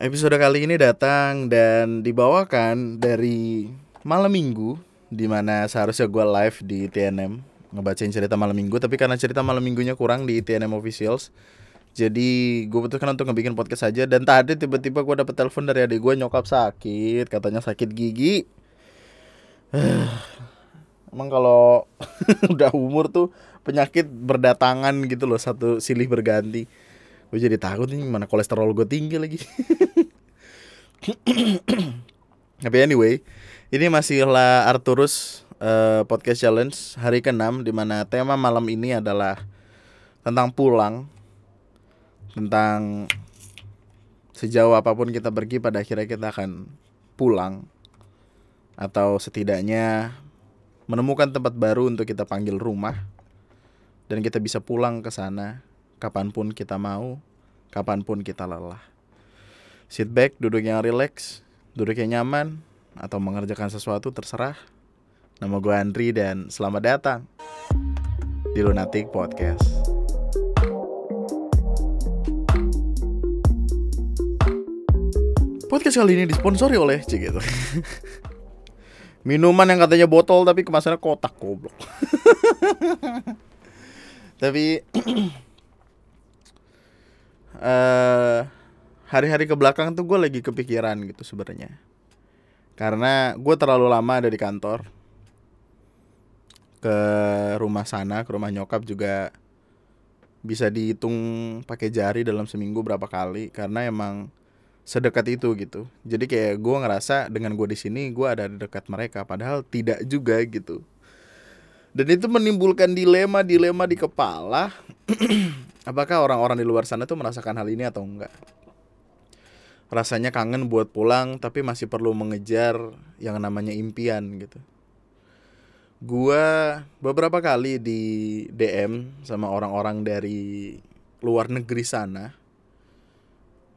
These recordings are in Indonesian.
Episode kali ini datang dan dibawakan dari malam minggu Di mana seharusnya gue live di TNM Ngebacain cerita malam minggu Tapi karena cerita malam minggunya kurang di TNM Officials Jadi gue putuskan untuk ngebikin podcast aja. Dan tadi tiba-tiba gue dapet telepon dari adik gue nyokap sakit Katanya sakit gigi. Emang kalau udah umur tuh penyakit berdatangan gitu loh Satu silih berganti gue jadi takut nih mana kolesterol gue tinggi lagi. Tapi anyway ini masihlah Arturus uh, podcast challenge hari ke-6 di mana tema malam ini adalah tentang pulang tentang sejauh apa pun kita pergi pada akhirnya kita akan pulang atau setidaknya menemukan tempat baru untuk kita panggil rumah dan kita bisa pulang ke sana kapan pun kita mau, kapan pun kita lelah. Sit back, duduk yang relax, duduk yang nyaman, atau mengerjakan sesuatu terserah. Nama gue Andri dan selamat datang di Lunatic Podcast. Podcast kali ini disponsori oleh Cik gitu. Minuman yang katanya botol tapi kemasannya kotak goblok. tapi uh, hari-hari ke belakang tuh gue lagi kepikiran gitu sebenarnya. Karena gue terlalu lama ada di kantor. Ke rumah sana ke rumah nyokap juga bisa dihitung pakai jari dalam seminggu berapa kali karena emang sedekat itu gitu. Jadi kayak gue ngerasa dengan gue di sini gue ada di dekat mereka padahal tidak juga gitu. Dan itu menimbulkan dilema dilema di kepala Apakah orang-orang di luar sana tuh merasakan hal ini atau enggak? Rasanya kangen buat pulang tapi masih perlu mengejar yang namanya impian gitu. Gua beberapa kali di DM sama orang-orang dari luar negeri sana.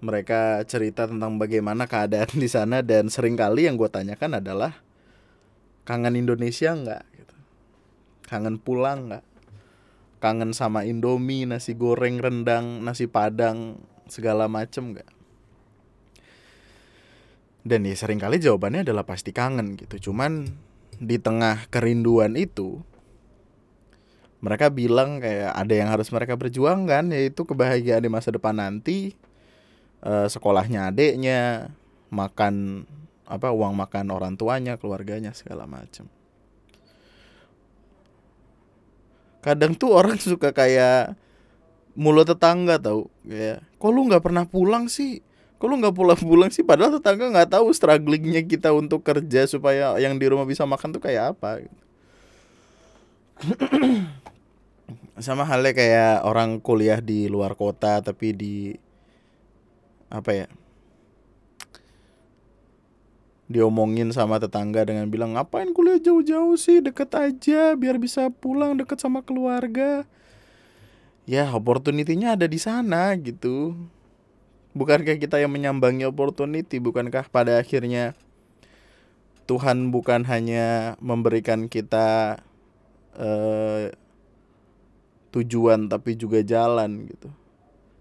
Mereka cerita tentang bagaimana keadaan di sana dan sering kali yang gue tanyakan adalah kangen Indonesia enggak gitu. Kangen pulang enggak? Kangen sama Indomie, nasi goreng, rendang, nasi padang, segala macem gak? Dan ya sering kali jawabannya adalah pasti kangen gitu. Cuman di tengah kerinduan itu mereka bilang kayak ada yang harus mereka perjuangkan yaitu kebahagiaan di masa depan nanti uh, sekolahnya adiknya makan apa uang makan orang tuanya keluarganya segala macam kadang tuh orang suka kayak mulut tetangga tau ya kok lu nggak pernah pulang sih? Kok lu nggak pulang-pulang sih? Padahal tetangga nggak tahu strugglingnya kita untuk kerja supaya yang di rumah bisa makan tuh kayak apa sama halnya kayak orang kuliah di luar kota tapi di apa ya diomongin sama tetangga dengan bilang ngapain kuliah jauh-jauh sih? Deket aja biar bisa pulang deket sama keluarga. Ya opportunity-nya ada di sana gitu. Bukankah kita yang menyambangi opportunity? Bukankah pada akhirnya Tuhan bukan hanya memberikan kita uh, tujuan tapi juga jalan gitu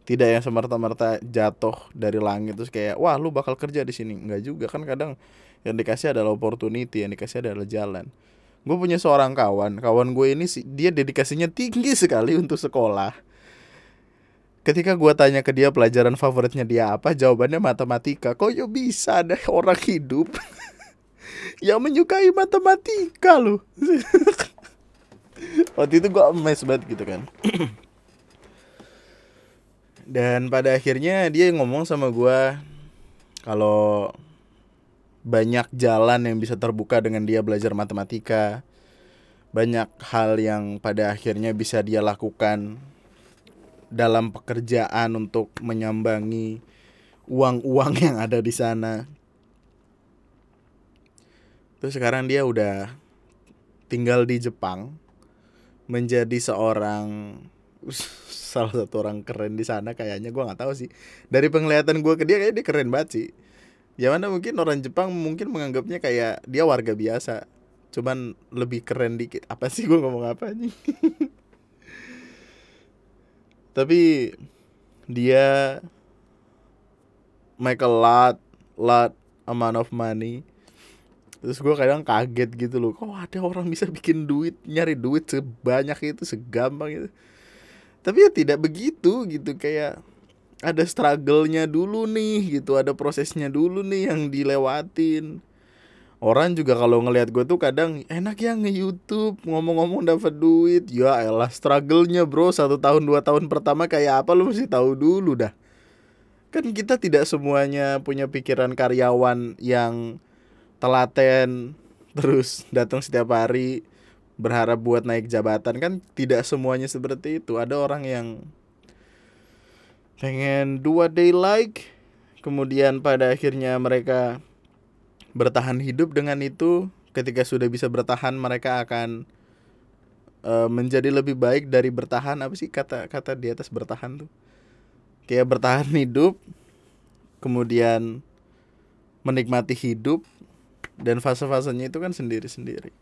tidak yang semerta-merta jatuh dari langit terus kayak wah lu bakal kerja di sini. Nggak juga kan kadang yang dikasih adalah opportunity yang dikasih adalah jalan. Gue punya seorang kawan kawan gue ini dia dedikasinya tinggi sekali untuk sekolah. Ketika gue tanya ke dia pelajaran favoritnya dia apa jawabannya matematika. Kok ya bisa ada orang hidup yang menyukai matematika loh waktu itu gue amazed banget gitu kan dan pada akhirnya dia ngomong sama gue kalau banyak jalan yang bisa terbuka dengan dia belajar matematika banyak hal yang pada akhirnya bisa dia lakukan dalam pekerjaan untuk menyambangi uang-uang yang ada di sana. Terus sekarang dia udah tinggal di Jepang menjadi seorang salah satu orang keren di sana kayaknya gue nggak tahu sih. Dari penglihatan gue ke dia kayak dia keren banget sih. Ya mana mungkin orang Jepang mungkin menganggapnya kayak dia warga biasa. Cuman lebih keren dikit. Apa sih gue ngomong apa nih tapi dia make a lot lot amount of money. Terus gue kadang kaget gitu loh. Kok ada orang bisa bikin duit nyari duit sebanyak itu segampang itu tapi ya tidak begitu gitu kayak ada struggle-nya dulu nih gitu ada prosesnya dulu nih yang dilewatin. Orang juga kalau ngelihat gue tuh kadang enak ya nge YouTube ngomong-ngomong dapat duit. Ya elah struggle-nya bro. Satu tahun dua tahun pertama kayak apa lu mesti tahu dulu dah. Kan kita tidak semuanya punya pikiran karyawan yang telaten terus datang setiap hari berharap buat naik jabatan kan tidak semuanya seperti itu. Ada orang yang pengen what they like kemudian pada akhirnya mereka bertahan hidup dengan itu. Ketika sudah bisa bertahan mereka akan uh, menjadi lebih baik dari bertahan. Apa sih kata kata di atas bertahan tuh? Kayak bertahan hidup kemudian menikmati hidup dan fase-fasenya itu kan sendiri-sendiri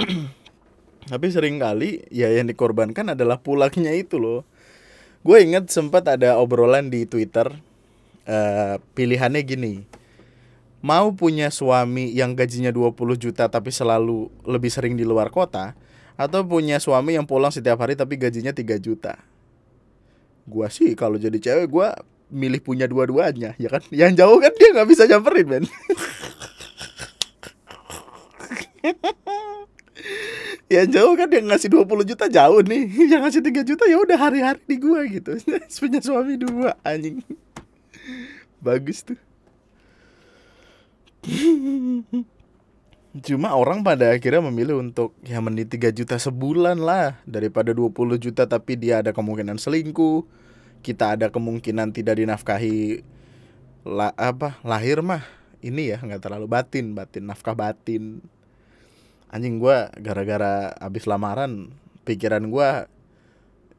tapi sering kali ya yang dikorbankan adalah pulangnya itu loh gue inget sempat ada obrolan di twitter uh, pilihannya gini mau punya suami yang gajinya 20 juta tapi selalu lebih sering di luar kota atau punya suami yang pulang setiap hari tapi gajinya 3 juta. Gua sih kalau jadi cewek gua milih punya dua-duanya ya kan. Yang jauh kan dia nggak bisa nyamperin, men. yang jauh kan dia ngasih 20 juta jauh nih. Yang ngasih 3 juta ya udah hari-hari di gua gitu. punya suami dua anjing. Bagus tuh. Cuma orang pada akhirnya memilih untuk ya mending 3 juta sebulan lah daripada 20 juta tapi dia ada kemungkinan selingkuh. Kita ada kemungkinan tidak dinafkahi la, apa lahir mah ini ya nggak terlalu batin batin nafkah batin anjing gue gara-gara abis lamaran pikiran gue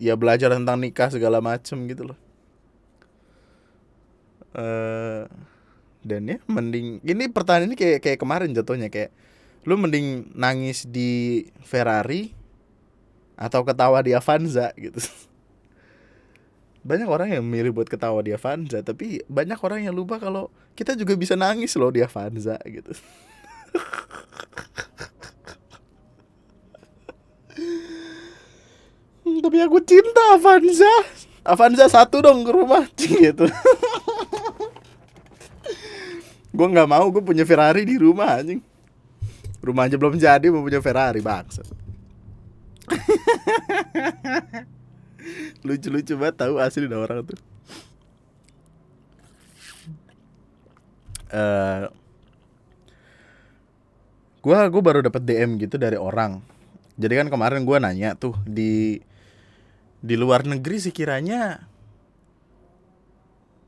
ya belajar tentang nikah segala macem gitu loh. Uh, dan ya mending ini pertanyaan ini kayak kayak kemarin jatuhnya kayak lu mending nangis di Ferrari atau ketawa di Avanza gitu. Banyak orang yang milih buat ketawa di Avanza tapi banyak orang yang lupa kalau kita juga bisa nangis loh di Avanza gitu tapi aku cinta Avanza. Avanza satu dong ke rumah. Gitu. Gue nggak mau gue punya Ferrari di rumah anjing. Rumah aja belum jadi mau punya Ferrari bangsa lucu-lucu banget tahu asli ada orang tuh. Uh, gua gue baru dapat DM gitu dari orang. Jadi kan kemarin gue nanya tuh di di luar negeri sih kiranya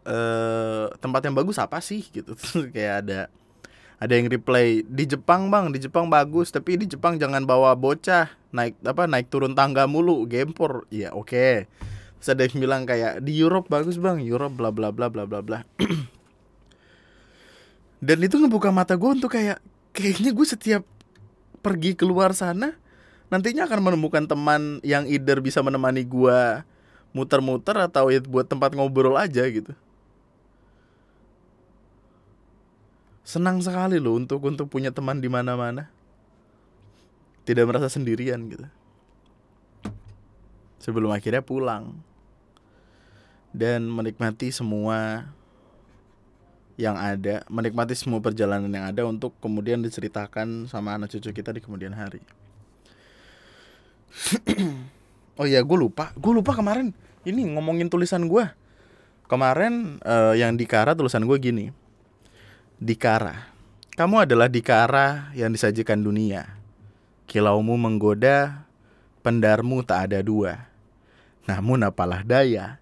uh, tempat yang bagus apa sih gitu. Kayak ada ada yang reply di Jepang bang di Jepang bagus tapi di Jepang jangan bawa bocah naik apa naik turun tangga mulu gempor ya oke. Okay. terus bilang kayak di Europe bagus bang Europe bla bla bla bla bla bla. Dan itu ngebuka mata gue untuk kayak kayaknya gue setiap pergi keluar sana nantinya akan menemukan teman yang either bisa menemani gue muter-muter atau ya buat tempat ngobrol aja gitu. Senang sekali loh untuk untuk punya teman di mana-mana. Tidak merasa sendirian gitu. Sebelum akhirnya pulang. Dan menikmati semua yang ada menikmati semua perjalanan yang ada untuk kemudian diceritakan sama anak cucu kita di kemudian hari oh iya gue lupa gue lupa kemarin ini ngomongin tulisan gue kemarin uh, yang di Kara tulisan gue gini Dikara. Kamu adalah Dikara yang disajikan dunia. Kilaumu menggoda, pendarmu tak ada dua. Namun apalah daya,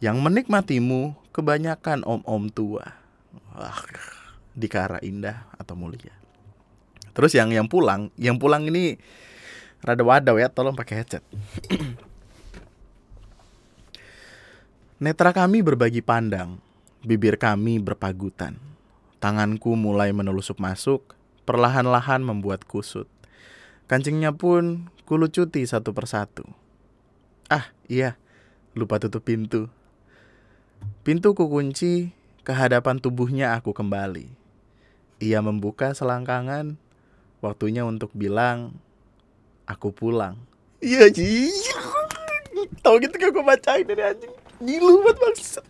yang menikmatimu kebanyakan om-om tua. Wah, Dikara indah atau mulia. Terus yang yang pulang, yang pulang ini rada wadaw ya, tolong pakai headset. Netra kami berbagi pandang, bibir kami berpagutan Tanganku mulai menelusup masuk, perlahan-lahan membuat kusut. Kancingnya pun kulucuti satu persatu. Ah, iya, lupa tutup pintu. Pintu kukunci, Ke hadapan tubuhnya aku kembali. Ia membuka selangkangan. Waktunya untuk bilang, aku pulang. Iya, Ji. Tahu gitu gak gue bacain dari anjing. Gilu banget maksud.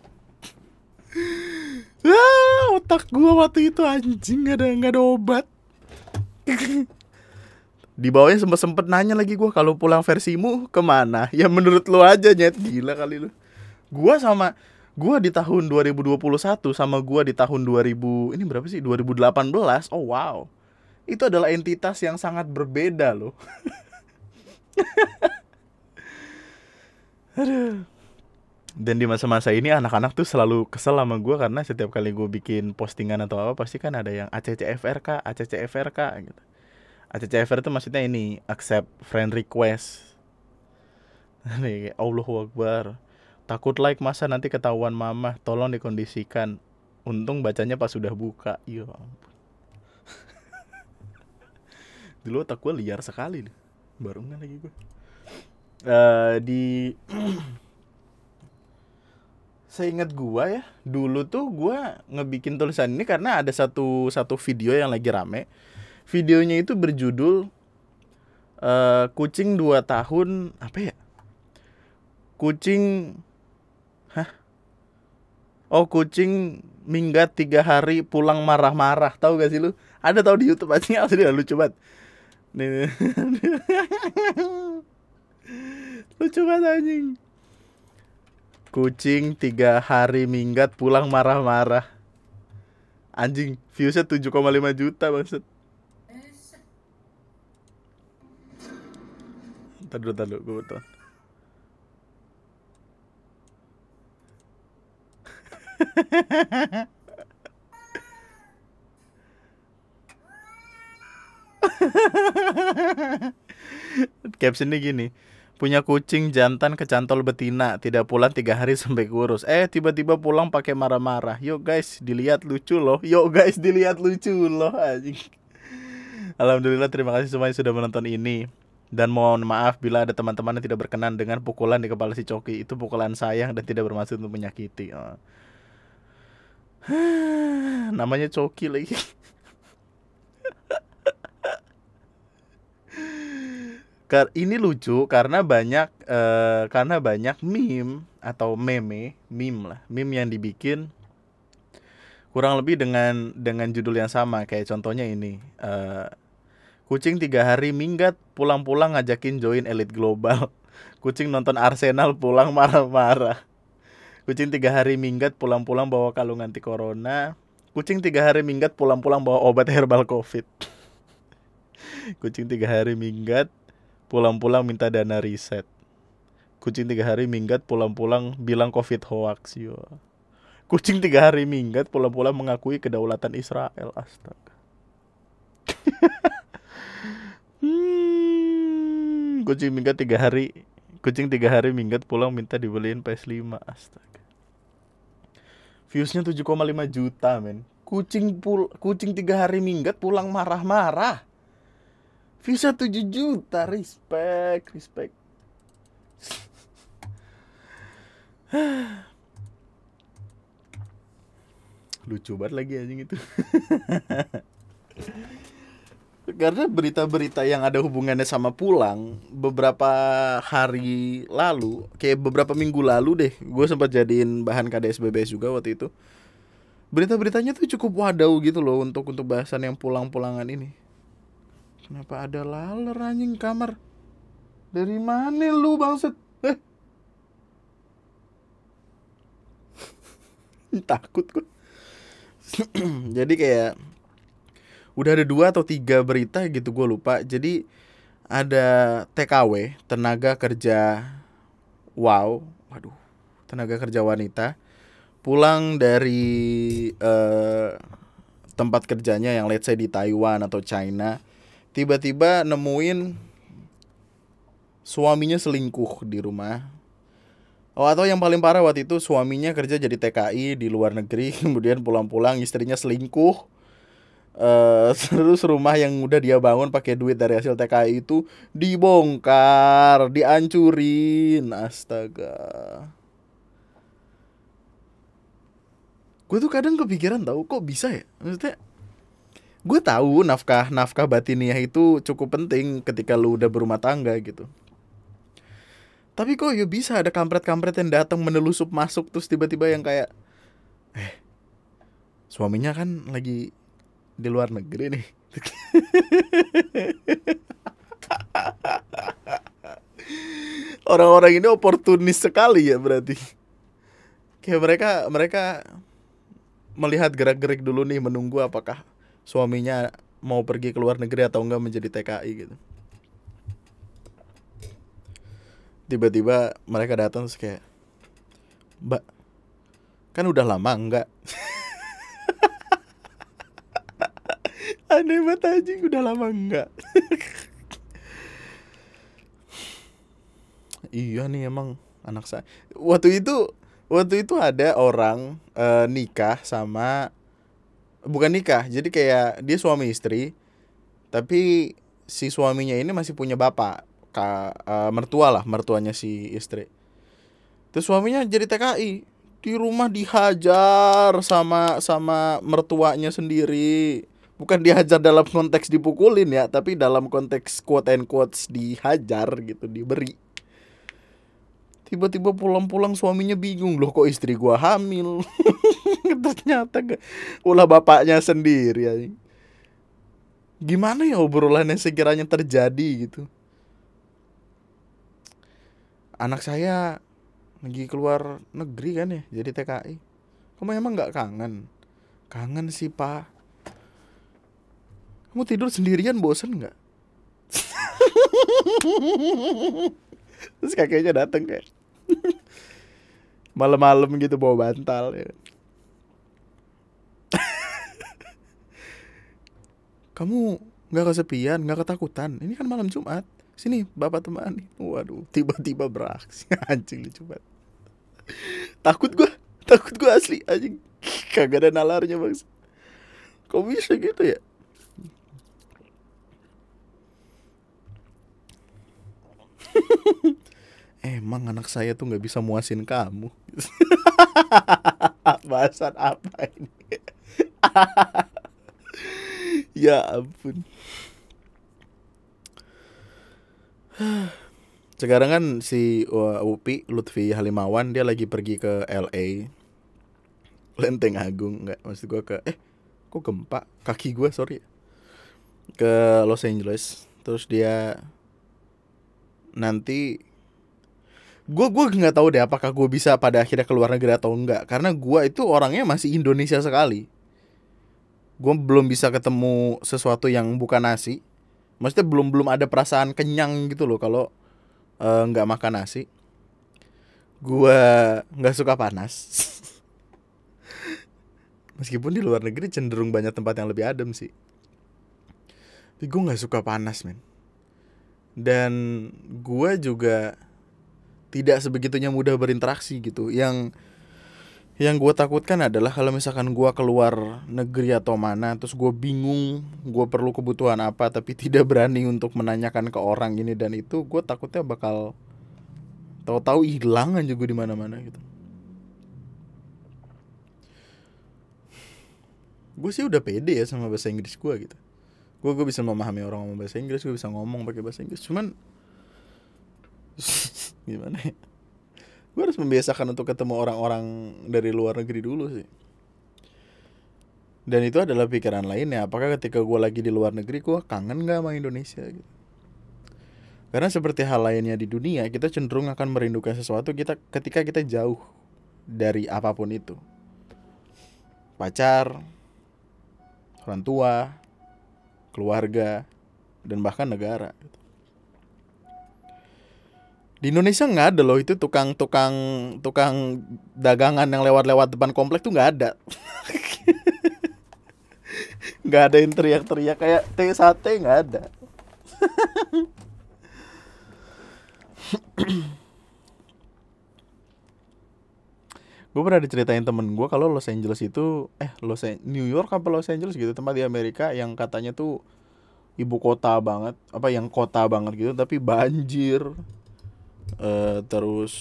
Ah, otak gue waktu itu anjing gak ada gak ada obat. Di bawahnya sempet sempet nanya lagi gue kalau pulang versimu ke mana? Ya menurut lo aja nyet gila kali lu. Gua sama gua di tahun 2021 sama gua di tahun 2000 ini berapa sih 2018 oh wow itu adalah entitas yang sangat berbeda loh Aduh. Dan di masa-masa ini anak-anak tuh selalu kesel sama gue karena setiap kali gue bikin postingan atau apa pasti kan ada yang ACCFRK, ACCFRK gitu. ACCFR itu maksudnya ini accept friend request. Nih, Allahu Akbar. Takut like masa nanti ketahuan mama, tolong dikondisikan. Untung bacanya pas sudah buka. Ya. Dulu otak gue liar sekali nih. Baru nggak lagi gue. Uh, di saya ingat gua ya dulu tuh gua ngebikin tulisan ini karena ada satu satu video yang lagi rame. Videonya itu berjudul uh, kucing dua tahun apa ya? Kucing hah? Oh kucing minggat tiga hari pulang marah-marah tahu gak sih lu? Ada tahu di YouTube aja asli lucu banget nih lucu banget anjing. Kucing tiga hari minggat pulang marah-marah. Anjing viewsnya 7,5 juta maksud. Ntar dulu, ntar dulu, gue. Captionnya gini Punya kucing jantan kecantol betina Tidak pulang tiga hari sampai kurus Eh tiba-tiba pulang pakai marah-marah Yuk guys dilihat lucu loh Yuk guys dilihat lucu loh Alhamdulillah terima kasih semuanya sudah menonton ini dan mohon maaf bila ada teman-teman yang tidak berkenan dengan pukulan di kepala si Coki. Itu pukulan sayang dan tidak bermaksud untuk menyakiti. Oh. Namanya Coki lagi. ini lucu karena banyak uh, karena banyak meme atau meme, meme lah, meme yang dibikin kurang lebih dengan dengan judul yang sama kayak contohnya ini. Uh, Kucing tiga hari minggat, pulang-pulang ngajakin join elit global. Kucing nonton Arsenal pulang marah-marah. Kucing tiga hari minggat, pulang-pulang bawa kalung anti corona. Kucing tiga hari minggat, pulang-pulang bawa obat herbal covid. Kucing tiga hari minggat, pulang-pulang minta dana riset. Kucing tiga hari minggat, pulang-pulang bilang covid hoax. Yo. Kucing tiga hari minggat, pulang-pulang mengakui kedaulatan Israel. Astaga. Hmm, kucing minggat tiga hari kucing tiga hari minggat pulang minta dibeliin PS5 astaga viewsnya 7,5 juta men kucing pul kucing tiga hari minggat pulang marah-marah viewsnya 7 juta respect respect. Lucu banget lagi anjing itu. Karena berita-berita yang ada hubungannya sama pulang beberapa hari lalu kayak beberapa minggu lalu deh gue sempat jadiin bahan KDSBBS juga waktu itu. Berita-beritanya tuh cukup wadau gitu loh untuk untuk bahasan yang pulang-pulangan ini kenapa ada laler anjing kamar? Dari mana lu bangset eh. Takut gue jadi kayak udah ada dua atau tiga berita gitu gue lupa. Jadi ada TKW tenaga kerja wow waduh tenaga kerja wanita. Pulang dari uh, tempat kerjanya yang let's say di Taiwan atau China tiba-tiba nemuin suaminya selingkuh di rumah Oh atau yang paling parah waktu itu suaminya kerja jadi TKI di luar negeri kemudian pulang-pulang istrinya selingkuh Uh, terus rumah yang udah dia bangun pakai duit dari hasil TKI itu dibongkar, dihancurin. Astaga. gue tuh kadang kepikiran tahu kok bisa ya maksudnya gue tahu nafkah nafkah batiniah itu cukup penting ketika lu udah berumah tangga gitu. Tapi kok ya bisa ada kampret-kampret yang datang menelusup masuk terus tiba-tiba yang kayak eh suaminya kan lagi di luar negeri nih. Orang-orang ini oportunis sekali ya berarti. Kayak mereka mereka melihat gerak-gerik dulu nih menunggu apakah suaminya mau pergi ke luar negeri atau enggak menjadi TKI gitu. Tiba-tiba mereka datang terus kayak mbak kan udah lama enggak? Aneh banget anjing udah lama enggak? Iya nih emang anak saya waktu itu waktu itu ada orang uh, nikah sama bukan nikah jadi kayak dia suami istri tapi si suaminya ini masih punya bapak ka, uh, mertua lah mertuanya si istri. Terus suaminya jadi TKI di rumah dihajar sama sama mertuanya sendiri. Bukan dihajar dalam konteks dipukulin ya tapi dalam konteks quote and quotes dihajar gitu diberi. Tiba-tiba pulang-pulang suaminya bingung loh kok istri gua hamil ternyata gak. Ulah bapaknya sendiri ya gimana ya obrolannya sekiranya terjadi gitu? Anak saya lagi keluar negeri kan ya jadi TKI kamu emang nggak kangen? Kangen sih pak. Kamu tidur sendirian bosen nggak terus kakeknya dateng kayak malam-malam gitu bawa bantal ya kamu nggak kesepian nggak ketakutan? Ini kan malam Jumat. Sini bapak temani. Waduh tiba-tiba beraksi. Anjing lucu banget. Takut gua takut gua asli anjing. Kagak ada nalarnya bang. Kok bisa gitu ya? Emang anak saya tuh nggak bisa muasin kamu. Bahasan apa ini ya ampun. Sekarang kan si Upi Lutfi Halimawan dia lagi pergi ke LA Lenteng Agung nggak maksud gue ke eh kok gempa? Kaki gue sorry. Ke Los Angeles terus dia nanti gue gue nggak tahu deh apakah gue bisa pada akhirnya keluar negeri atau enggak karena gue itu orangnya masih Indonesia sekali gue belum bisa ketemu sesuatu yang bukan nasi. Maksudnya belum belum ada perasaan kenyang gitu loh kalau eh, nggak uh, makan nasi. Gue nggak suka panas. Meskipun di luar negeri cenderung banyak tempat yang lebih adem sih. Tapi gue nggak suka panas men. Dan gue juga tidak sebegitunya mudah berinteraksi gitu. Yang yang gue takutkan adalah kalau misalkan gue keluar negeri atau mana terus gue bingung gue perlu kebutuhan apa tapi tidak berani untuk menanyakan ke orang ini dan itu gue takutnya bakal tahu-tahu hilang aja gue di mana-mana gitu. Gue sih udah pede ya sama bahasa Inggris gue gitu. Gue gue bisa memahami orang ngomong bahasa Inggris gue bisa ngomong pakai bahasa Inggris. Cuman gimana ya gue harus membiasakan untuk ketemu orang-orang dari luar negeri dulu sih. Dan itu adalah pikiran lainnya apakah ketika gue lagi di luar negeri gue kangen gak sama Indonesia gitu. Karena seperti hal lainnya di dunia kita cenderung akan merindukan sesuatu kita ketika kita jauh dari apa pun itu. Pacar orang tua keluarga dan bahkan negara gitu. Di Indonesia nggak ada loh itu tukang-tukang tukang dagangan yang lewat-lewat depan komplek tuh nggak ada. nggak ada yang teriak-teriak kayak teh sate nggak ada. gue pernah diceritain temen gue kalau Los Angeles itu eh Los New York apa Los Angeles gitu tempat di Amerika yang katanya tuh ibu kota banget apa yang kota banget gitu tapi banjir uh, terus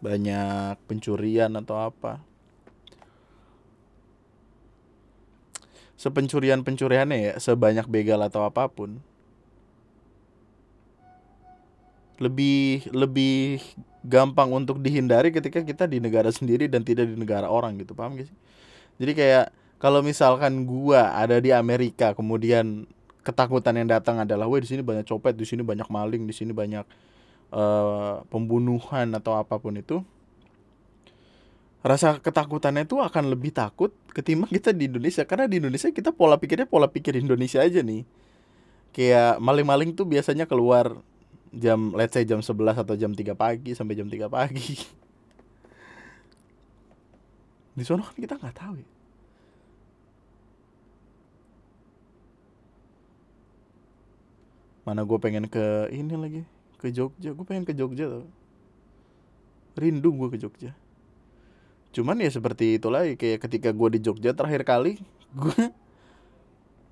banyak pencurian atau apa. Sepencurian pencuriannya ya sebanyak begal atau apa pun. Lebih lebih gampang untuk dihindari ketika kita di negara sendiri dan tidak di negara orang gitu paham gak sih? Jadi kayak kalau misalkan gua ada di Amerika kemudian ketakutan yang datang adalah wah di sini banyak copet di sini banyak maling di sini banyak uh, pembunuhan atau apa pun itu rasa ketakutannya itu akan lebih takut ketimbang kita di Indonesia. Karena di Indonesia kita pola pikirnya pola pikir Indonesia aja nih. Kayak maling-maling tuh biasanya keluar jam let's say jam 11 atau jam 3 pagi sampai jam 3 pagi. Di sana kan kita nggak tahu ya. Mana gue pengen ke ini lagi ke Jogja. Gue pengen ke Jogja tuh rindu gue ke Jogja. Cuman ya seperti itu lagi kayak ketika gue di Jogja terakhir kali gue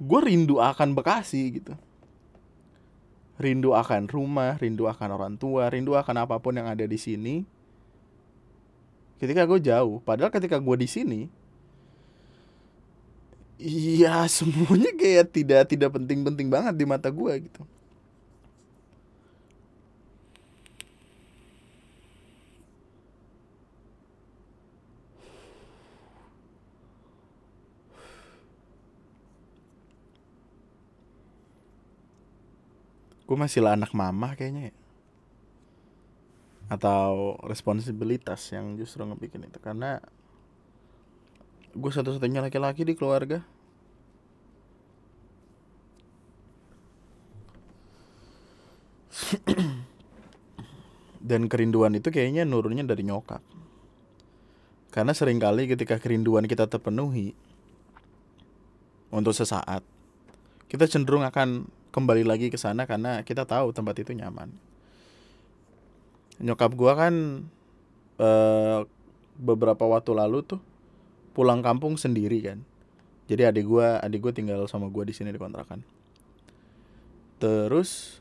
gue rindu akan Bekasi gitu. Rindu akan rumah rindu akan orang tua rindu akan apa pun yang ada di sini. Ketika gue jauh padahal ketika gue di sini iya semuanya kayak tidak tidak penting-penting banget di mata gue gitu gue masih lah anak mama kayaknya ya. Atau responsibilitas yang justru ngebikin itu. Karena gue satu-satunya laki-laki di keluarga. Dan kerinduan itu kayaknya nurunnya dari nyokap. Karena sering kali ketika kerinduan kita terpenuhi untuk sesaat kita cenderung akan kembali lagi ke sana karena kita tahu tempat itu nyaman. Nyokap gua kan uh, beberapa waktu lalu tuh pulang kampung sendiri kan. Jadi adik gua, adik gua tinggal sama gua di sini di kontrakan. Terus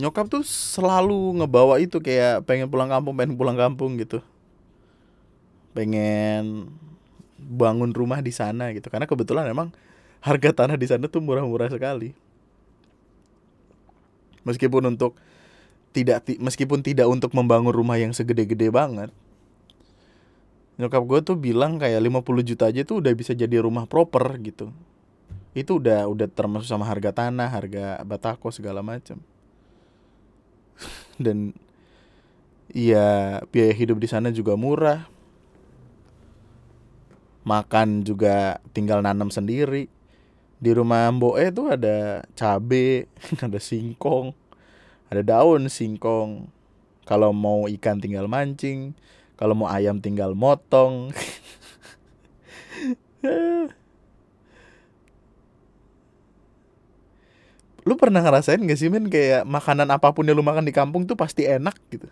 nyokap tuh selalu ngebawa itu kayak pengen pulang kampung, pengen pulang kampung gitu. Pengen bangun rumah di sana gitu. Karena kebetulan emang harga tanah di sana tuh murah-murah sekali. Meskipun untuk tidak meskipun tidak untuk membangun rumah yang segede-gede banget. Nyokap gue tuh bilang kayak 50 juta aja tuh udah bisa jadi rumah proper gitu. Itu udah udah termasuk sama harga tanah, harga batako segala macam. Dan iya biaya hidup di sana juga murah. Makan juga tinggal nanam sendiri di rumah Mboe tuh ada cabe, ada singkong, ada daun singkong. Kalau mau ikan tinggal mancing, kalau mau ayam tinggal motong. lu pernah ngerasain gak sih men kayak makanan apa pun yang lu makan di kampung tuh pasti enak gitu.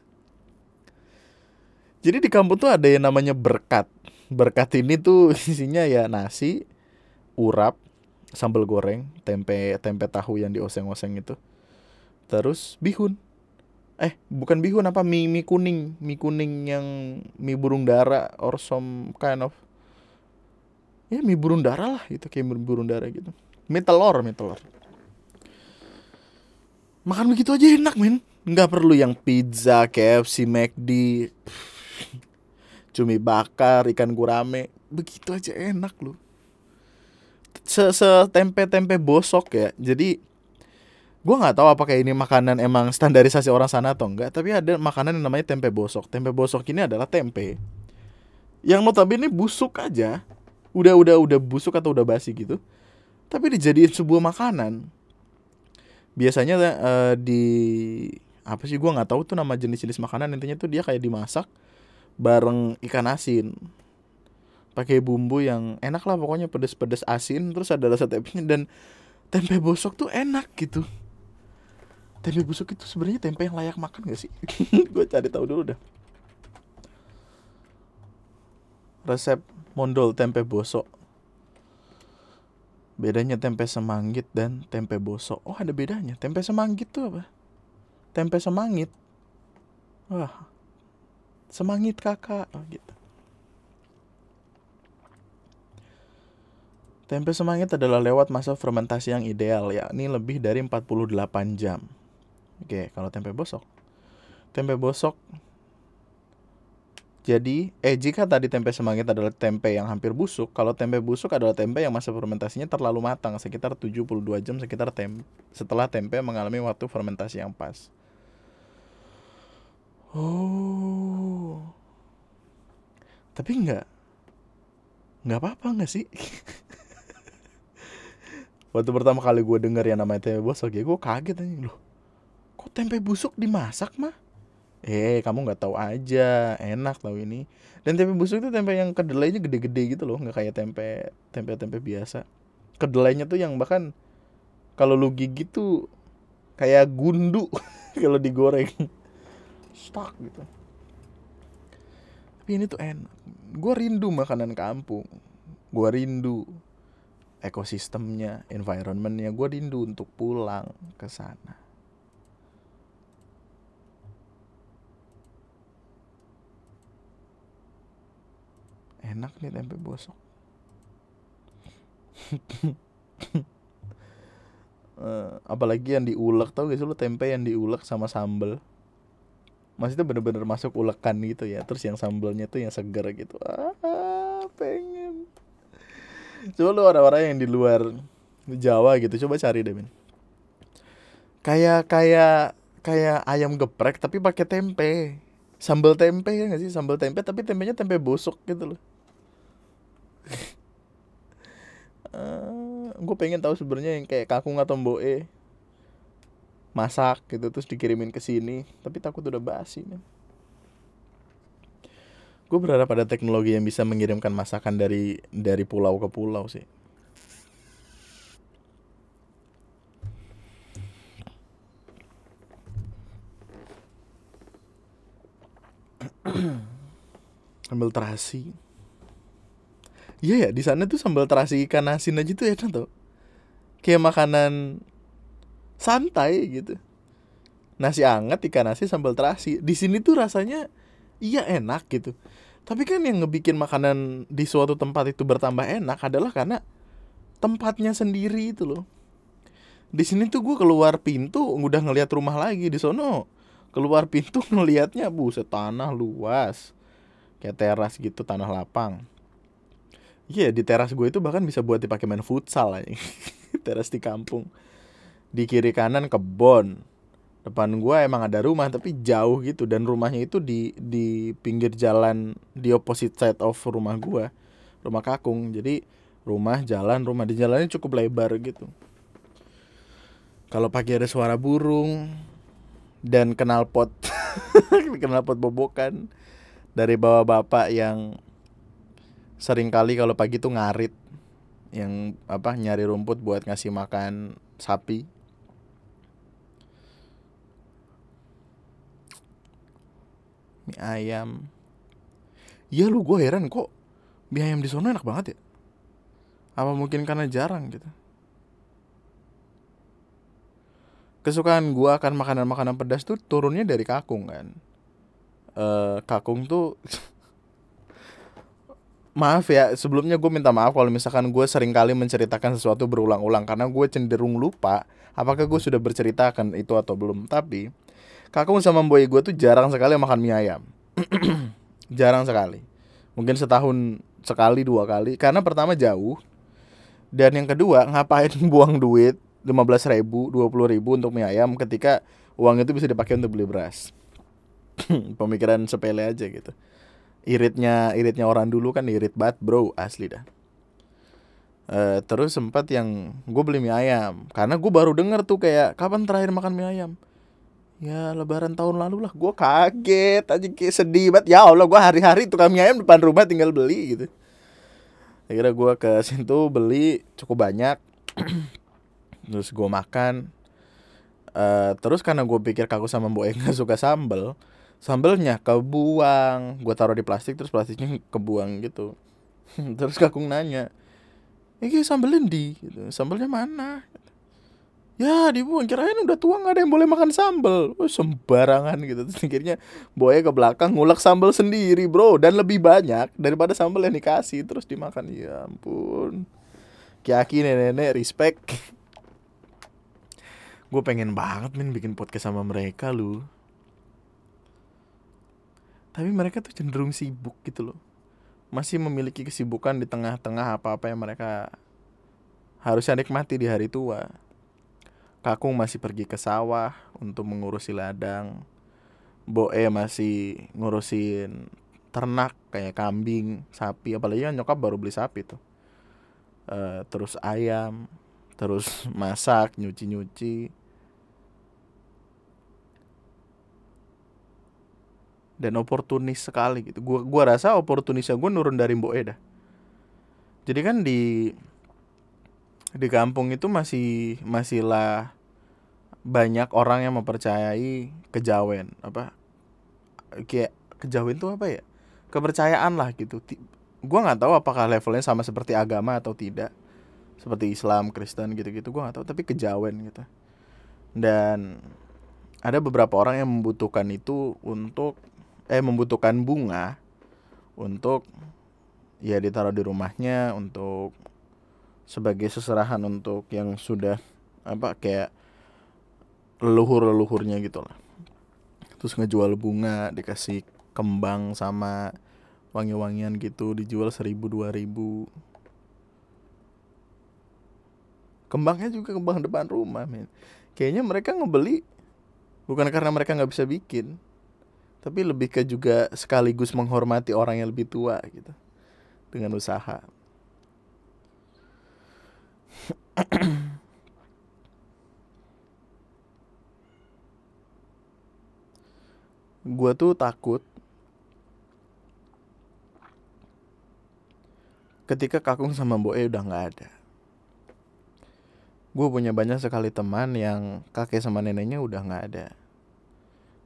Jadi di kampung tuh ada yang namanya berkat. Berkat ini tuh isinya ya nasi, urap, sambal goreng, tempe tempe tahu yang dioseng-oseng itu. Terus bihun. Eh, bukan bihun apa mie mie kuning, mie kuning yang mie burung dara or some kind of ya mie burung dara lah itu kayak mie burung dara gitu. Mie telur, mie telur. Makan begitu aja enak, men. Nggak perlu yang pizza, KFC, McD, cumi bakar, ikan gurame. Begitu aja enak loh se, -se tempe tempe bosok ya. Jadi gue nggak tahu apakah ini makanan emang standarisasi orang sana atau enggak tapi ada makanan yang namanya tempe bosok. Tempe bosok ini adalah tempe. Yang notabene busuk aja. Udah udah udah busuk atau udah basi gitu. Tapi dijadiin sebuah makanan. Biasanya uh, di apa sih gue nggak tahu tuh nama jenis-jenis makanan. Intinya tuh dia kayak dimasak bareng ikan asin pakai bumbu yang enak lah pokoknya pedes-pedes asin terus ada rasa tempenya dan tempe bosok tuh enak gitu. Tempe bosok itu sebenarnya tempe yang layak makan gak sih? Gue cari tahu dulu dah. Resep mondol tempe bosok. Bedanya tempe semanggit dan tempe bosok. Oh ada bedanya. Tempe semanggit tuh apa? Tempe semangit. Wah semangit kakak. Oh, gitu Tempe semangit adalah lewat masa fermentasi yang ideal, yakni lebih dari 48 jam. Oke, kalau tempe bosok. Tempe bosok jadi, eh jika tadi tempe semangit adalah tempe yang hampir busuk, kalau tempe busuk adalah tempe yang masa fermentasinya terlalu matang, sekitar 72 jam sekitar tem setelah tempe mengalami waktu fermentasi yang pas. Oh. Tapi enggak. Enggak apa-apa enggak sih? Waktu pertama kali gue denger yang namanya tempe busuk ya gue kaget aja loh. Kok tempe busuk dimasak mah? Eh, kamu nggak tahu aja, enak tahu ini. Dan tempe busuk itu tempe yang kedelainya gede-gede gitu loh, nggak kayak tempe tempe-tempe biasa. Kedelainya tuh yang bahkan kalau lu gigit tuh kayak gundu kalau digoreng. Stuck gitu. Tapi ini tuh enak. Gue rindu makanan kampung. Gue rindu ekosistemnya, environmentnya. Gue rindu untuk pulang ke sana. enak nih tempe bosok uh, apalagi yang diulek tau gak sih lu tempe yang diulek sama sambel maksudnya bener-bener masuk ulekan gitu ya terus yang sambelnya tuh yang seger gitu ah pengen coba lu orang-orang yang di luar Jawa gitu coba cari deh men kayak kayak kayak ayam geprek tapi pakai tempe. Sambal tempe ya gak sih? Sambal tempe tapi tempenya tempe busuk gitu loh. Uh, eh, gue pengen tahu sebenarnya yang kayak kakung atau mboe masak gitu terus dikirimin ke sini tapi takut udah basi nih gue berharap ada teknologi yang bisa mengirimkan masakan dari dari pulau ke pulau sih ambil terasi Iya ya, di sana tuh sambal terasi ikan asin aja tuh enak tuh. Kayak makanan santai gitu. Nasi anget, ikan asin, sambal terasi. Di sini tuh rasanya iya enak gitu. Tapi kan yang ngebikin makanan di suatu tempat itu bertambah enak adalah karena tempatnya sendiri itu loh. Di sini tuh gue keluar pintu udah ngelihat rumah lagi di sono. Keluar pintu ngelihatnya buset tanah luas. Kayak teras gitu tanah lapang Iya yeah, di teras gue itu bahkan bisa buat dipakai main futsal aja. teras di kampung. Di kiri kanan kebon. Depan gue emang ada rumah tapi jauh gitu dan rumahnya itu di di pinggir jalan di opposite side of rumah gue. Rumah kakung. Jadi rumah jalan rumah di jalannya cukup lebar gitu. Kalau pagi ada suara burung dan kenal pot kenal pot bobokan dari bawa bapak yang sering kali kalau pagi tuh ngarit yang apa nyari rumput buat ngasih makan sapi mie ayam. Iya lu gue heran kok. Mie ayam di sana enak banget ya? Apa mungkin karena jarang gitu? Kesukaan gue akan makanan-makanan pedas tuh turunnya dari kakung kan? Uh, kakung tuh maaf ya sebelumnya gue minta maaf kalau misalkan gue sering kali menceritakan sesuatu berulang-ulang karena gue cenderung lupa apakah gue sudah berceritakan itu atau belum. Tapi kakung sama boy gue tuh jarang sekali makan mie ayam. Jarang sekali. Mungkin setahun sekali dua kali. Karena pertama jauh. Dan yang kedua ngapain buang duit lima belas ribu dua puluh ribu untuk mie ayam ketika uang itu bisa dipakai untuk beli beras? Pemikiran sepele aja gitu. Iritnya iritnya orang dulu kan irit banget bro. Asli dah. Uh, terus sempat yang gue beli mie ayam. Karena gue baru denger tuh kayak kapan terakhir makan mie ayam ya lebaran tahun lalu lah. Gue kaget aja kayak sedih banget. Ya allah gue hari-hari tuh mie ayam depan rumah tinggal beli gitu. Akhirnya gue ke situ beli cukup banyak. Terus gue makan. Uh, terus karena gue pikir kaku sama mbok nggak suka sambel sambelnya kebuang. Gue taruh di plastik terus plastiknya kebuang gitu. Terus kakung nanya ini sambelin di gitu. sambelnya mana ya dibuang kirain udah tua nggak ada yang boleh makan sambel oh, sembarangan gitu. Terus akhirnya boy ke belakang ngulek sambel sendiri bro. Dan lebih banyak daripada sambel yang dikasih terus dimakan. Ya ampun. Kiaki nenek-nenek respect. Gue pengen banget min bikin podcast sama mereka lu. Tapi mereka tuh cenderung sibuk gitu loh. Masih memiliki kesibukan di tengah-tengah apa-apa yang mereka harusnya nikmati di hari tua Kakung masih pergi ke sawah untuk mengurusi ladang Boe masih ngurusin ternak kayak kambing, sapi, apalagi kan nyokap baru beli sapi tuh. Uh, terus ayam, terus masak, nyuci-nyuci. Dan oportunis sekali gitu. Gua gua rasa oportunisnya gue nurun dari Mbok Eda. Jadi kan di di kampung itu masih masih lah banyak orang yang mempercayai kejawen apa kayak kejawen tuh apa ya? Kepercayaan lah gitu. Gue nggak tahu apakah levelnya sama seperti agama atau tidak. Seperti Islam Kristen gitu-gitu gue nggak tahu tapi kejawen gitu. Dan ada beberapa orang yang membutuhkan itu untuk eh membutuhkan bunga untuk ya ditaruh di rumahnya untuk sebagai seserahan untuk yang sudah apa kayak leluhur leluhurnya gitu lah. Terus ngejual bunga dikasih kembang sama wangi-wangian gitu dijual seribu dua ribu. Kembangnya juga kembang depan rumah men. Kayaknya mereka ngebeli bukan karena mereka nggak bisa bikin tapi lebih ke juga sekaligus menghormati orang yang lebih tua gitu dengan usaha gue tuh takut ketika kakung sama Boe udah nggak ada. Gue punya banyak sekali teman yang kakek sama neneknya udah nggak ada.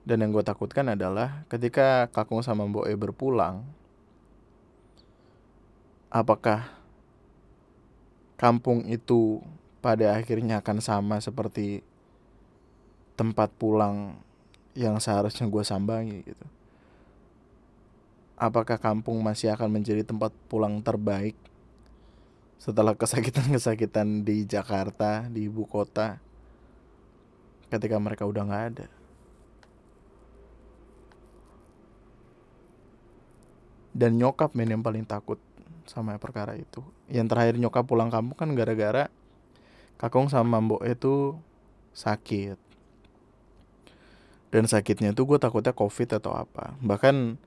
Dan yang gue takutkan adalah ketika kakung sama Boe berpulang, apakah kampung itu pada akhirnya akan sama seperti tempat pulang yang seharusnya gue sambangi gitu apakah kampung masih akan menjadi tempat pulang terbaik setelah kesakitan-kesakitan di Jakarta, di ibu kota, ketika mereka udah nggak ada. Dan nyokap men yang paling takut sama perkara itu. Yang terakhir nyokap pulang kampung kan gara-gara kakung sama mbok itu sakit. Dan sakitnya itu gue takutnya covid atau apa. Bahkan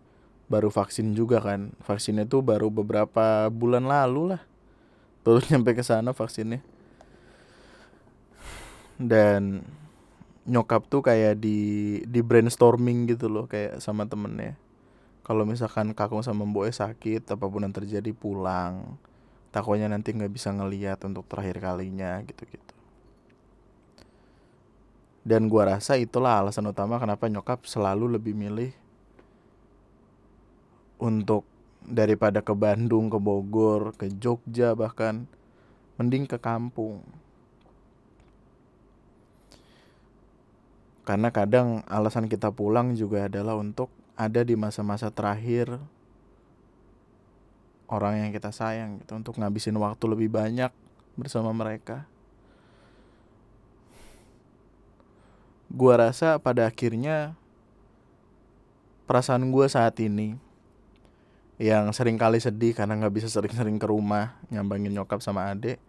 baru vaksin juga kan vaksinnya tuh baru beberapa bulan lalu lah baru nyampe ke sana vaksinnya dan nyokap tuh kayak di di brainstorming gitu loh kayak sama temennya kalau misalkan kakung sama mbok sakit apa pun yang terjadi pulang takutnya nanti nggak bisa ngeliat untuk terakhir kalinya gitu gitu dan gua rasa itulah alasan utama kenapa nyokap selalu lebih milih untuk daripada ke Bandung, ke Bogor, ke Jogja bahkan mending ke kampung. Karena kadang alasan kita pulang juga adalah untuk ada di masa-masa terakhir orang yang kita sayang gitu untuk ngabisin waktu lebih banyak bersama mereka. Gua rasa pada akhirnya perasaan gue saat ini yang sering kali sedih karena nggak bisa sering-sering ke rumah nyambangin nyokap sama adik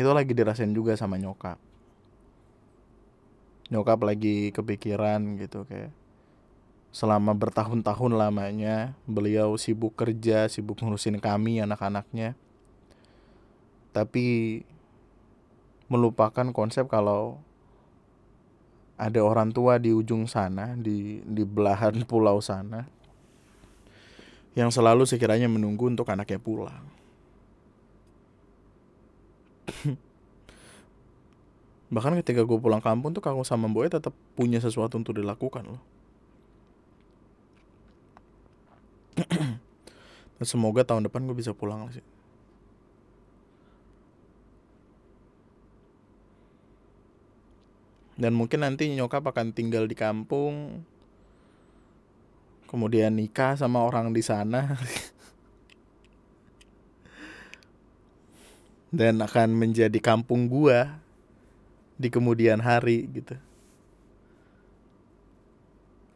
itu lagi dirasain juga sama nyokap nyokap lagi kepikiran gitu kayak selama bertahun-tahun lamanya beliau sibuk kerja sibuk ngurusin kami anak-anaknya tapi melupakan konsep kalau ada orang tua di ujung sana di di belahan pulau sana yang selalu sekiranya menunggu untuk anaknya pulang. Bahkan ketika gue pulang kampung tuh kakak sama Boy tetap punya sesuatu untuk dilakukan loh. Dan semoga tahun depan gue bisa pulang sih. Dan mungkin nanti nyokap akan tinggal di kampung kemudian nikah sama orang di sana dan akan menjadi kampung gua di kemudian hari gitu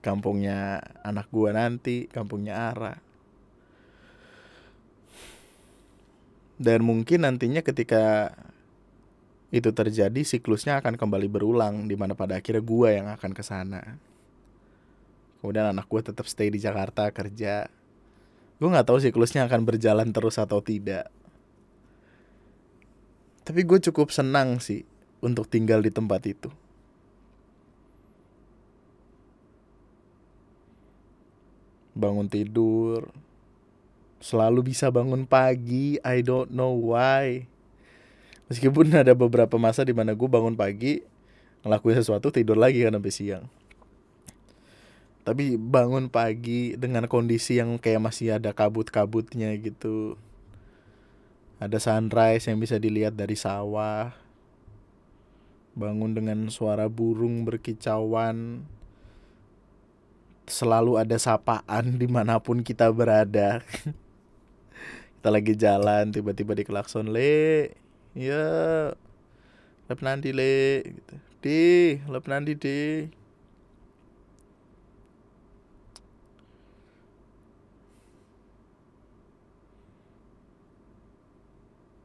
kampungnya anak gua nanti kampungnya Ara. Dan mungkin nantinya ketika itu terjadi siklusnya akan kembali berulang di mana pada akhirnya gua yang akan ke sana. Kemudian anak gua tetap stay di Jakarta kerja. Gue nggak tahu siklusnya akan berjalan terus atau tidak. Tapi gue cukup senang sih untuk tinggal di tempat itu bangun tidur. Selalu bisa bangun pagi I don't know why. Meskipun ada beberapa masa di mana gue bangun pagi ngelakuin sesuatu tidur lagi kan sampai siang. Tapi bangun pagi dengan kondisi yang kayak masih ada kabut-kabutnya gitu. Ada sunrise yang bisa dilihat dari sawah. Bangun dengan suara burung berkicauan selalu ada sapaan di mana pun kita berada. Kita lagi jalan tiba-tiba di klakson le ya lep nanti le gitu. Di lep nanti di.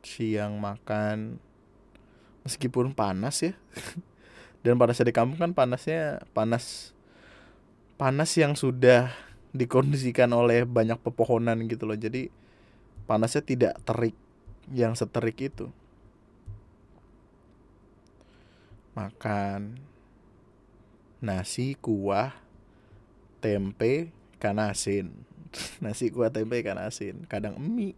Siang makan meskipun panas ya. Dan panasnya di kampung kan panasnya panas panas yang sudah dikondisikan oleh banyak pepohonan gitu loh. Jadi panasnya tidak terik yang seterik itu. Makan nasi kuah tempe ikan asin. Nasi kuah tempe ikan asin. Kadang mie.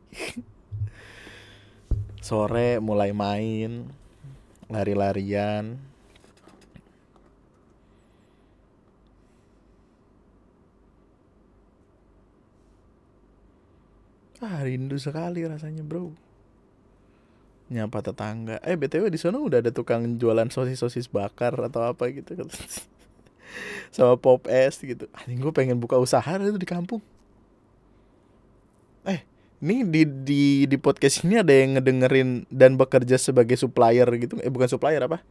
Sore mulai main lari-larian ah rindu sekali rasanya bro? Nyapa tetangga. Eh btw di sana udah ada tukang jualan sosis sosis bakar atau apa gitu sama pop es gitu. Anjing gue pengen buka usaha itu di kampung. Eh ini di di di podcast ini ada yang ngedengerin dan bekerja sebagai supplier gitu. Eh bukan supplier apa?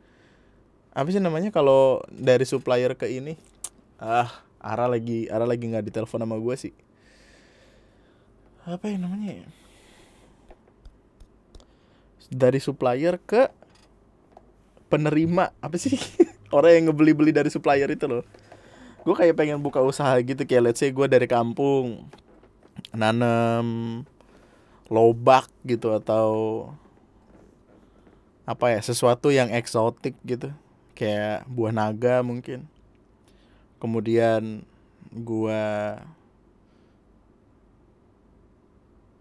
Apa sih namanya? Kalau dari supplier ke ini ah Ara lagi Ara lagi nggak ditelepon sama gue sih apa yang namanya ya? dari supplier ke penerima. Apa sih? Orang yang ngebeli-beli dari supplier itu loh. Gue kayak pengen buka usaha gitu kayak let's say gue dari kampung. Nanam lobak gitu atau apa ya sesuatu yang eksotik gitu. Kayak buah naga mungkin. Kemudian gua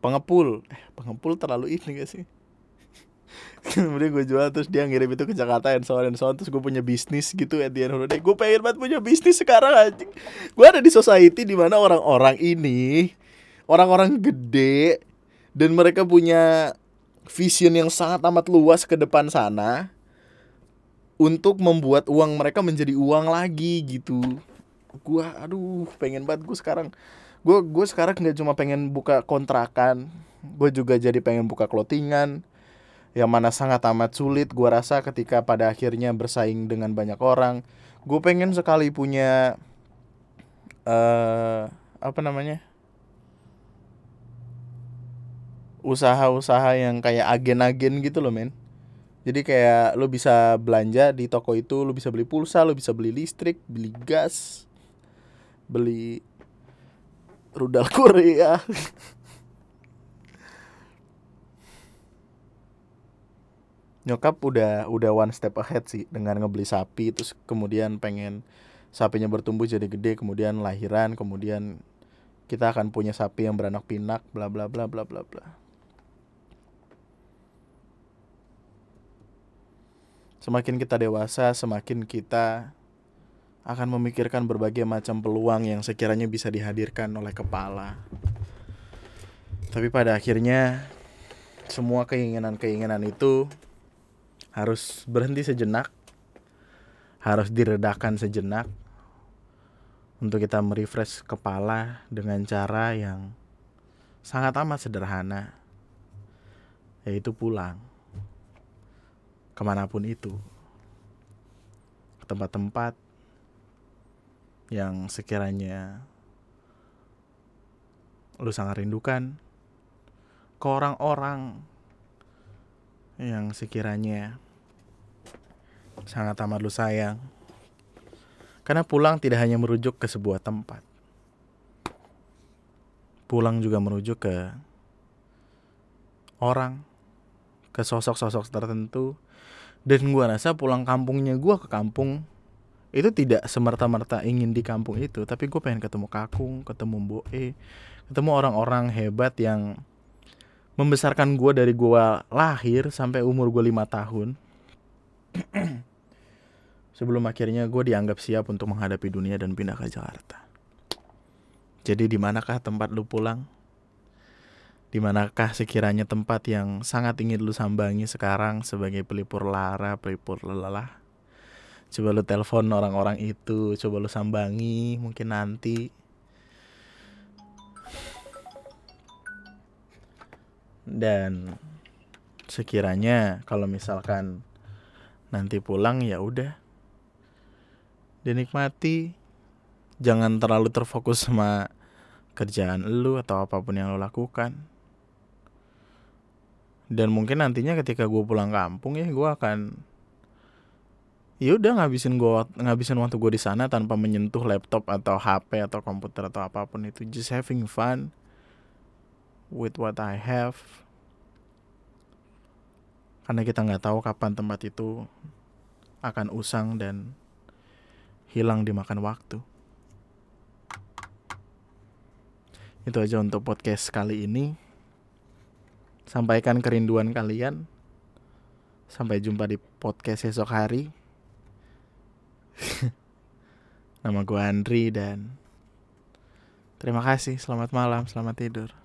pengepul. Eh pengepul terlalu ini gak sih? Kemudian gue jual terus dia ngirim itu ke Jakarta and so on and terus gue punya bisnis gitu at the end of the day. Gue pengen banget punya bisnis sekarang aja gue ada di society di mana orang-orang ini orang-orang gede dan mereka punya vision yang sangat amat luas ke depan sana untuk membuat uang mereka menjadi uang lagi gitu. Gua aduh pengen banget gue sekarang gue gue sekarang nggak cuma pengen buka kontrakan gue juga jadi pengen buka clothingan. Yang mana sangat amat sulit gue rasa ketika pada akhirnya bersaing dengan banyak orang. Gue pengen sekali punya uh, apa namanya? Usaha-usaha yang kayak agen-agen gitu loh men. Jadi kayak lo bisa belanja di toko itu lo bisa beli pulsa lo bisa beli listrik beli gas beli rudal Korea. Nyokap udah udah one step ahead sih dengan ngebeli sapi terus kemudian pengen sapinya bertumbuh jadi gede kemudian lahiran kemudian kita akan punya sapi yang beranak pinak bla bla bla bla bla bla. Semakin kita dewasa, semakin kita akan memikirkan berbagai macam peluang yang sekiranya bisa dihadirkan oleh kepala. Tapi pada akhirnya semua keinginan-keinginan itu harus berhenti sejenak, harus diredakan sejenak untuk kita merefresh kepala dengan cara yang sangat amat sederhana, yaitu pulang. ke mana pun itu ke tempat-tempat yang sekiranya lu sangat rindukan ke orang-orang yang sekiranya sangat amat lu sayang. Karena pulang tidak hanya merujuk ke sebuah tempat. Pulang juga merujuk ke orang ke sosok-sosok tertentu. Dan gua rasa pulang kampungnya gua ke kampung itu tidak semerta-merta ingin di kampung itu tapi gue pengen ketemu kakung ketemu boe ketemu orang-orang hebat yang membesarkan gue dari gue lahir sampai umur gue lima tahun. Sebelum akhirnya gue dianggap siap untuk menghadapi dunia dan pindah ke Jakarta. Jadi di manakah tempat lu pulang? Di manakah sekiranya tempat yang sangat ingin lu sambangi sekarang sebagai pelipur lara pelipur lelah coba lu telepon orang-orang itu coba lu sambangi mungkin nanti. Dan sekiranya kalau misalkan nanti pulang ya udah. Dinikmati. Jangan terlalu terfokus sama kerjaan lu atau apa pun yang lo lakukan. Dan mungkin nantinya ketika gue pulang kampung ya gue akan ya udah ngabisin gua ngabisin waktu gue di sana tanpa menyentuh laptop atau HP atau komputer atau apa pun itu. Just having fun with what I have. Karena kita nggak tahu kapan tempat itu akan usang dan hilang dimakan waktu. Itu aja untuk podcast kali ini. Sampaikan kerinduan kalian. Sampai jumpa di podcast esok hari Nama gue Andri dan terima kasih. Selamat malam, selamat tidur.